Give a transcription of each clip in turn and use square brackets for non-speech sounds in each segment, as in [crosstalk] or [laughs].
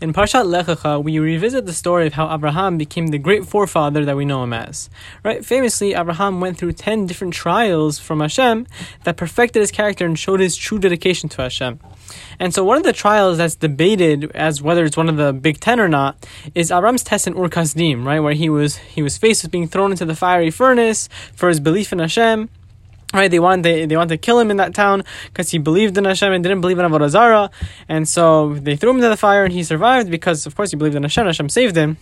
In Parshat Lech Lecha, we revisit the story of how Abraham became the great forefather that we know him as. Right? Famously, Abraham went through 10 different trials from Hashem that perfected his character and showed his true dedication to Hashem. And so one of the trials that's debated as whether it's one of the big 10 or not is Abraham's test in Ur Kasdim, right? Where he was he was faced with being thrown into the fiery furnace for his belief in Hashem right? They wanted they, they wanted to kill him in that town because he believed in Hashem and didn't believe in Avodah Zarah, and so they threw him into the fire and he survived because of course he believed in Hashem. Hashem saved him.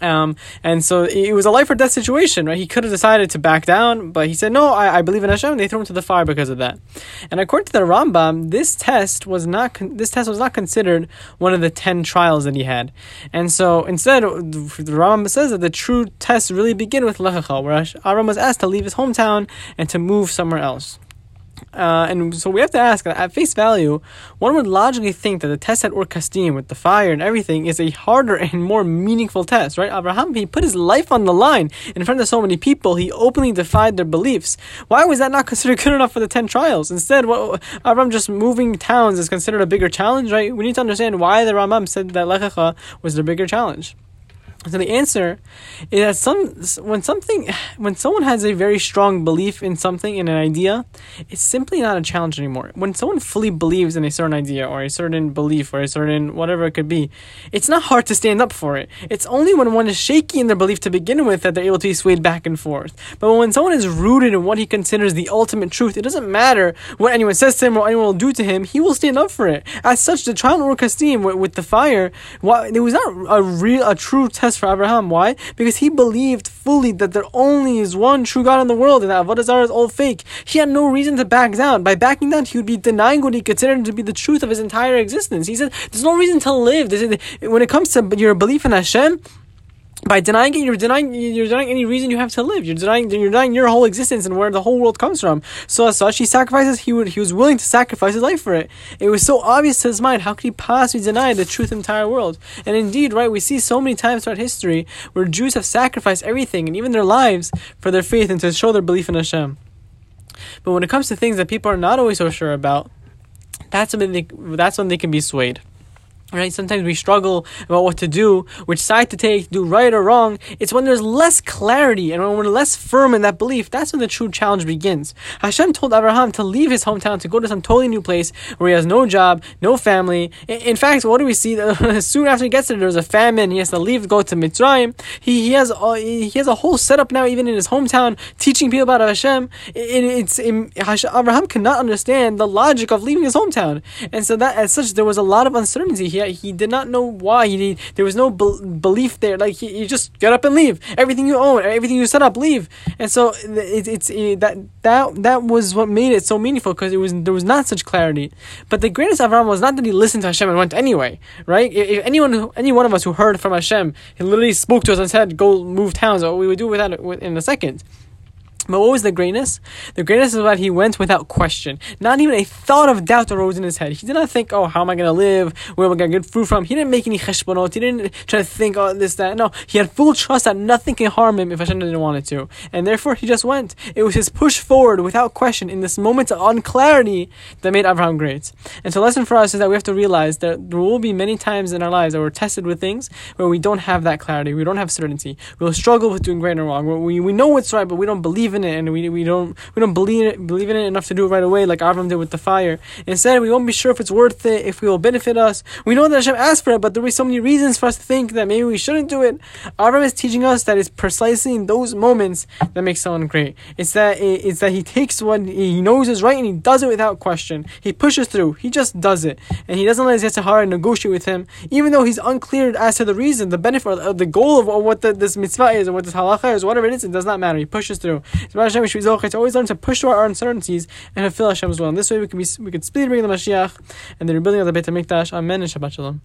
Um, and so it was a life or death situation, right? He could have decided to back down, but he said, No, I, I believe in Hashem. And they threw him to the fire because of that. And according to the Rambam, this test was not con- this test was not considered one of the ten trials that he had. And so instead, the Rambam says that the true tests really begin with Lech Lecha, where Avram was asked to leave his hometown and to move somewhere else. Uh, and so we have to ask at face value, one would logically think that the test at Ur Kasdim with the fire and everything is a harder and more meaningful test, right? Abraham, he put his life on the line in front of so many people. He openly defied their beliefs. Why was that not [laughs] considered good enough for the 10 trials? Instead, what, Abraham just moving towns is considered a bigger challenge, right? We need to understand why the Rambam said that Lech Lecha was the bigger challenge. So the answer is that some when something when someone has a very strong belief in something in an idea, it's simply not a challenge anymore. When someone fully believes in a certain idea or a certain belief or a certain whatever it could be, it's not hard to stand up for it. It's only when one is shaky in their belief to begin with that they're able to be swayed back and forth. But when someone is rooted in what he considers the ultimate truth, it doesn't matter what anyone says to him or anyone will do to him. He will stand up for it. As such, the trial in Ur with, with the fire, it was not a real a true test for Abraham. Why? Because he believed fully that there only is one true God in the world and that Avodah Zarah is all fake. He had no reason to back down. By backing down, he would be denying what he considered to be the truth of his entire existence. He said, "There's no reason to live." When it comes to your belief in Hashem, by denying it, you're denying you're denying any reason you have to live. You're denying you're denying your whole existence and where the whole world comes from. So as such, he sacrifices. He would he was willing to sacrifice his life for it. It was so obvious to his mind. How could he possibly deny the truth of the entire world? And indeed, right, we see so many times throughout history where Jews have sacrificed everything and even their lives for their faith and to show their belief in Hashem. But when it comes to things that people are not always so sure about, that's when they that's when they can be swayed. Right? Sometimes we struggle about what to do, which side to take, do right or wrong. It's when there's less clarity and when we're less firm in that belief, that's when the true challenge begins. Hashem told Abraham to leave his hometown to go to some totally new place where he has no job, no family. In fact, what do we see? [laughs] Soon after he gets there, there's a famine. He has to leave, go to Mitzrayim. He, he has uh, a, he has a whole setup now, even in his hometown, teaching people about Hashem. It, it's it, Abraham cannot understand the logic of leaving his hometown, and so that as such, there was a lot of uncertainty. He he did not know why. He did, there was no be- belief there. Like he, you just get up and leave. Everything you own, everything you set up, leave. And so it, it's it, that that that was what made it so meaningful because it was there was not such clarity. But the greatest Avraham was not that he listened to Hashem and went anyway, right? If anyone, any one of us who heard from Hashem, he literally spoke to us and said, "Go move towns," or we would do without it in a second. But what was the greatness? The greatness is that he went without question. Not even a thought of doubt arose in his head. He did not think, oh, how am I going to live? Where am I going to get food from? He didn't make any cheshbonot. He didn't try to think, oh, this, that. No, he had full trust that nothing can harm him if Hashem didn't want it to. And therefore, he just went. It was his push forward without question in this moment of unclarity that made Abraham great. And so, lesson for us is that we have to realize that there will be many times in our lives that we're tested with things where we don't have that clarity. We don't have certainty. We'll struggle with doing right and wrong. We, we know what's right, but we don't believe in it and we, we don't we don't believe it, believe in it enough to do it right away like Avram did with the fire. Instead, we won't be sure if it's worth it, if it will benefit us. We know that Hashem asked for it, but there be so many reasons for us to think that maybe we shouldn't do it. Avram is teaching us that it's precisely in those moments that makes someone great. It's that it's that he takes what he knows is right and he does it without question. He pushes through. He just does it, and he doesn't let his Yetzer Hara negotiate with him, even though he's unclear as to the reason, the benefit, or the goal of what the, this mitzvah is, or what this halacha is, whatever it is. It does not matter. He pushes through. To always learn to push through our uncertainties and fulfill Hashem's will. And this way we can be we can speed bring the Mashiach and the rebuilding of the Beit Hamikdash. Amen and Shabbat Shalom.